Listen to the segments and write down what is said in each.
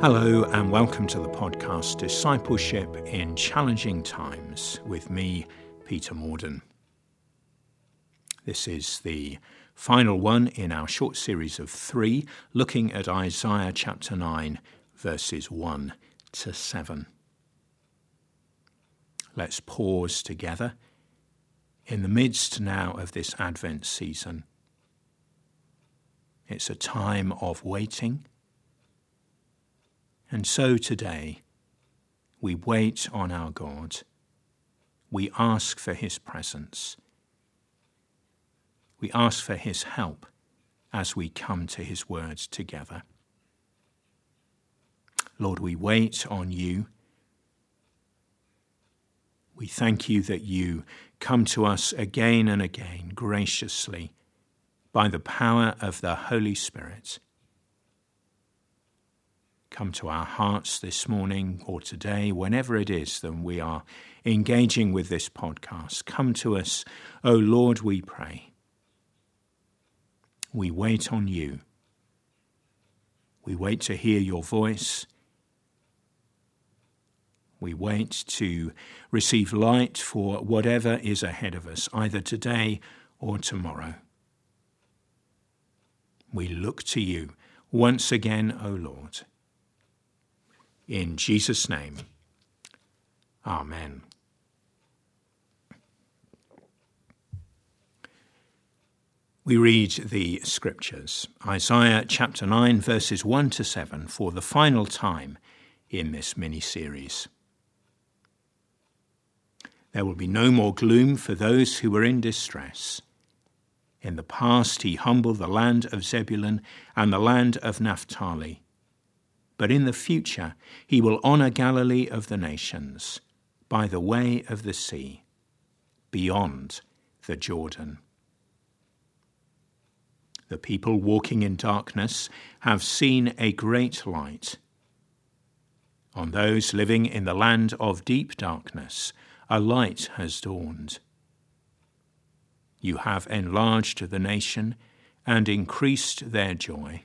Hello, and welcome to the podcast Discipleship in Challenging Times with me, Peter Morden. This is the final one in our short series of three, looking at Isaiah chapter 9, verses 1 to 7. Let's pause together in the midst now of this Advent season. It's a time of waiting and so today, we wait on our God. We ask for His presence. We ask for His help as we come to His words together. Lord, we wait on you. We thank you that you come to us again and again graciously by the power of the Holy Spirit come to our hearts this morning or today, whenever it is that we are engaging with this podcast, come to us, O oh Lord, we pray. We wait on you. We wait to hear your voice. We wait to receive light for whatever is ahead of us, either today or tomorrow. We look to you once again, O Lord. In Jesus' name, Amen. We read the scriptures, Isaiah chapter 9, verses 1 to 7, for the final time in this mini series. There will be no more gloom for those who are in distress. In the past, he humbled the land of Zebulun and the land of Naphtali but in the future he will honor Galilee of the nations by the way of the sea, beyond the Jordan. The people walking in darkness have seen a great light. On those living in the land of deep darkness, a light has dawned. You have enlarged the nation and increased their joy.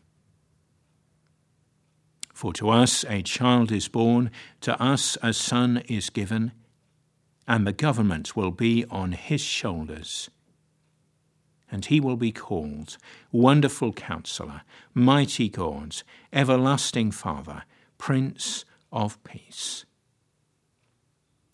For to us a child is born, to us a son is given, and the government will be on his shoulders. And he will be called Wonderful Counselor, Mighty God, Everlasting Father, Prince of Peace.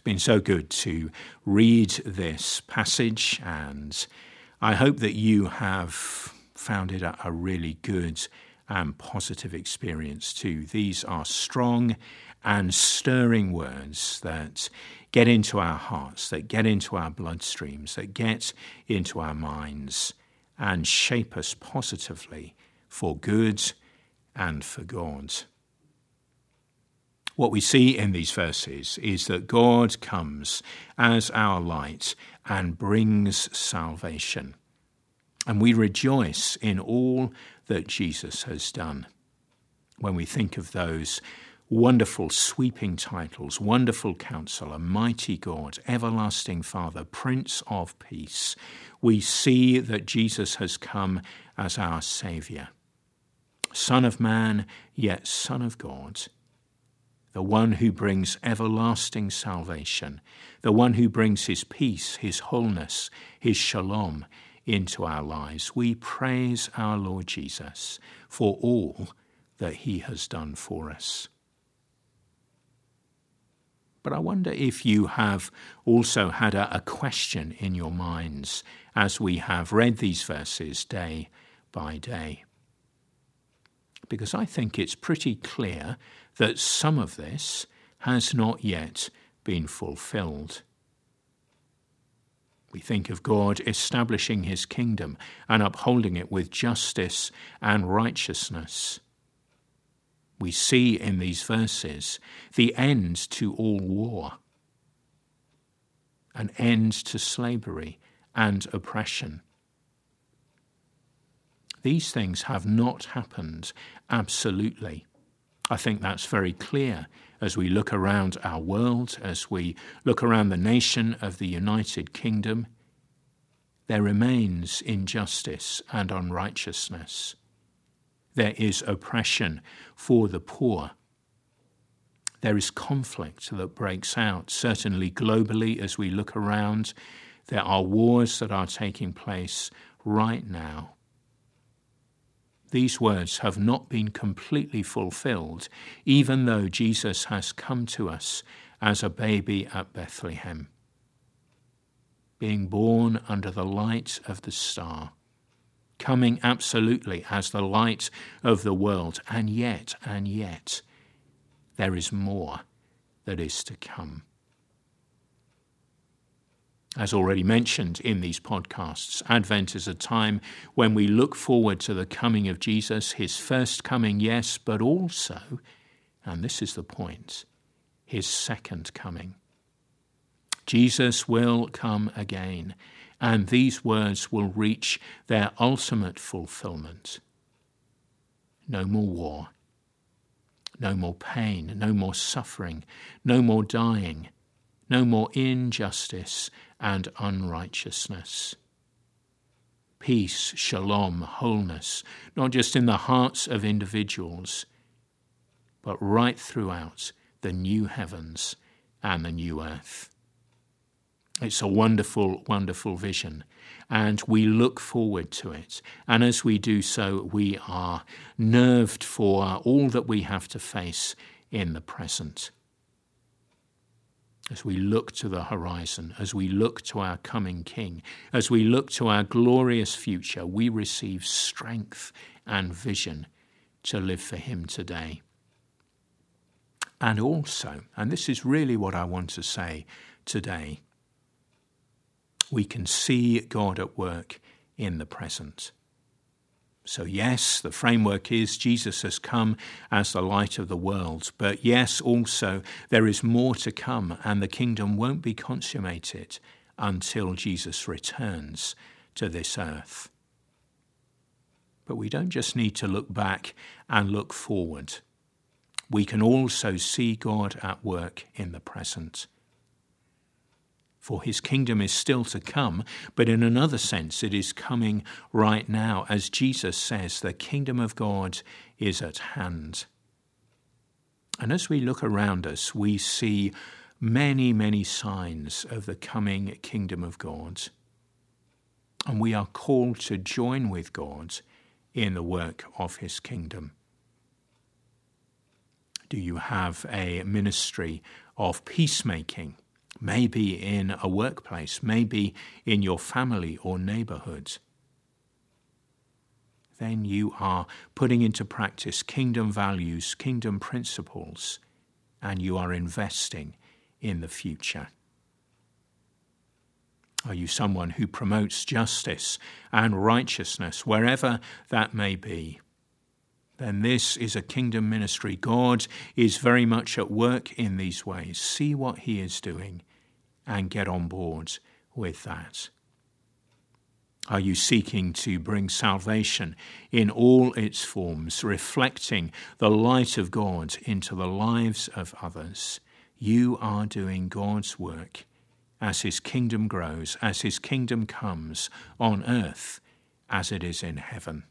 It's been so good to read this passage, and I hope that you have found it a, really good and positive experience too. These are strong and stirring words that get into our hearts, that get into our bloodstreams, that get into our minds and shape us positively for good and for God. What we see in these verses is that God comes as our light and brings salvation. And we rejoice in all that Jesus has done. When we think of those wonderful sweeping titles Wonderful Counselor, Mighty God, Everlasting Father, Prince of Peace, we see that Jesus has come as our Saviour. Son of man, yet Son of God the one who brings everlasting salvation, the one who brings his peace, his wholeness, his shalom into our lives. We praise our Lord Jesus for all that he has done for us. But I wonder if you have also had a, a, question in your minds as we have read these verses day by day. Because I think it's pretty clear that some of this has not yet been fulfilled. We think of God establishing his kingdom and upholding it with justice and righteousness. We see in these verses the end to all war, an end to slavery and oppression. These things have not happened absolutely. I think that's very clear as we look around our world, as we look around the nation of the United Kingdom, there remains injustice and unrighteousness. There is oppression for the poor. There is conflict that breaks out, certainly globally as we look around. There are wars that are taking place right now these words have not been completely fulfilled, even though Jesus has come to us as a baby at Bethlehem, being born under the light of the star, coming absolutely as the light of the world, and yet, and yet, there is more that is to come. As already mentioned in these podcasts, Advent is a time when we look forward to the coming of Jesus, his first coming, yes, but also, and this is the point, his second coming. Jesus will come again, and these words will reach their ultimate fulfillment. No more war, no more pain, no more suffering, no more dying, no more injustice and unrighteousness. Peace, shalom, wholeness, not just in the hearts of individuals, but right throughout the new heavens and the new earth. It's a wonderful, wonderful vision, and we look forward to it. And as we do so, we are nerved for all that we have to face in the present as we look to the horizon, as we look to our coming King, as we look to our glorious future, we receive strength and vision to live for Him today. And also, and this is really what I want to say today, we can see God at work in the present. So, yes, the framework is Jesus has come as the light of the world. But yes, also, there is more to come, and the kingdom won't be consummated until Jesus returns to this earth. But we don't just need to look back and look forward. We can also see God at work in the present for his kingdom is still to come, but in another sense, it is coming right now. As Jesus says, the kingdom of God is at hand. And as we look around us, we see many, many signs of the coming kingdom of God. And we are called to join with God in the work of his kingdom. Do you have a ministry of peacemaking? Maybe in a workplace, maybe in your family or neighborhood, then you are putting into practice kingdom values, kingdom principles, and you are investing in the future. Are you someone who promotes justice and righteousness wherever that may be? Then this is a kingdom ministry. God is very much at work in these ways. See what He is doing and get on board with that. Are you seeking to bring salvation in all its forms, reflecting the light of God into the lives of others? You are doing God's work as His kingdom grows, as His kingdom comes on earth as it is in heaven.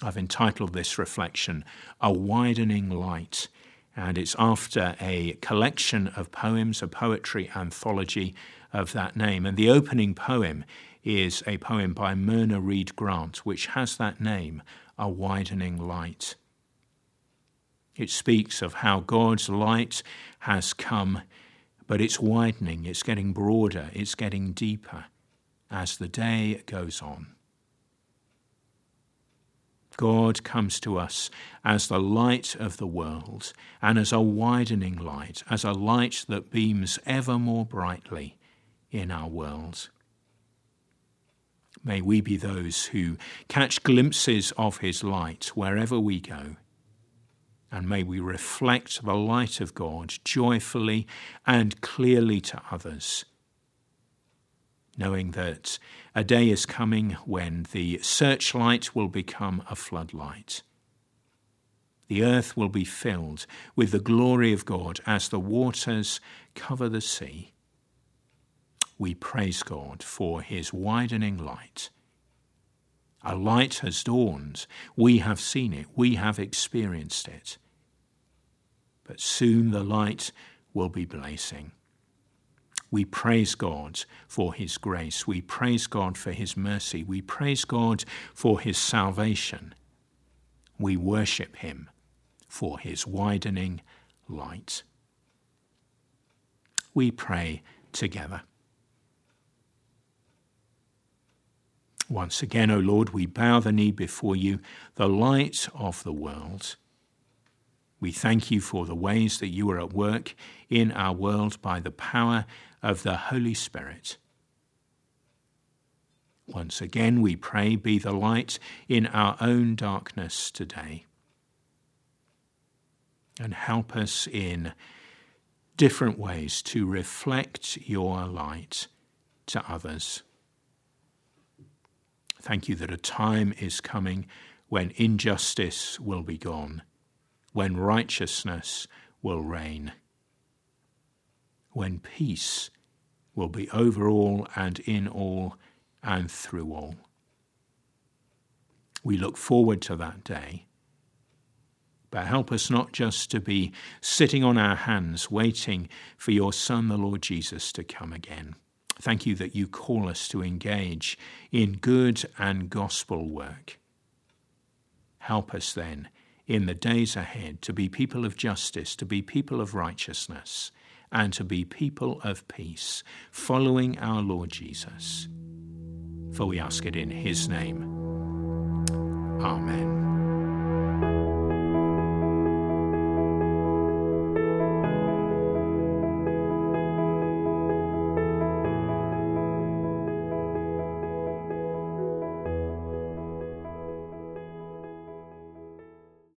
I've entitled this reflection, A Widening Light, and it's after a collection of poems, a poetry anthology of that name. And the opening poem is a poem by Myrna Reid Grant, which has that name, A Widening Light. It speaks of how God's light has come, but it's widening, it's getting broader, it's getting deeper as the day goes on. God comes to us as the light of the world and as a widening light, as a light that beams ever more brightly in our world. May we be those who catch glimpses of his light wherever we go. And may we reflect the light of God joyfully and clearly to others, knowing that a day is coming when the searchlight will become a floodlight. The earth will be filled with the glory of God as the waters cover the sea we praise God for his widening light. A light has dawned. We have seen it. We have experienced it. But soon the light will be blazing. We praise God for His grace. We praise God for His mercy. We praise God for His salvation. We worship Him for His widening light. We pray together. Once again, O Lord, we bow the knee before you, the light of the world. We thank you for the ways that you are at work in our world by the power of the Holy Spirit. Once again, we pray, be the light in our own darkness today. And help us in different ways to reflect your light to others. Thank you that a time is coming when injustice will be gone, when righteousness will reign, when peace will be over all and in all and through all. We look forward to that day. But help us not just to be sitting on our hands waiting for your Son, the Lord Jesus, to come again. Thank you that you call us to engage in good and gospel work. Help us then in the days ahead to be people of justice, to be people of righteousness, and to be people of peace, following our Lord Jesus. For we ask it in his name. Amen.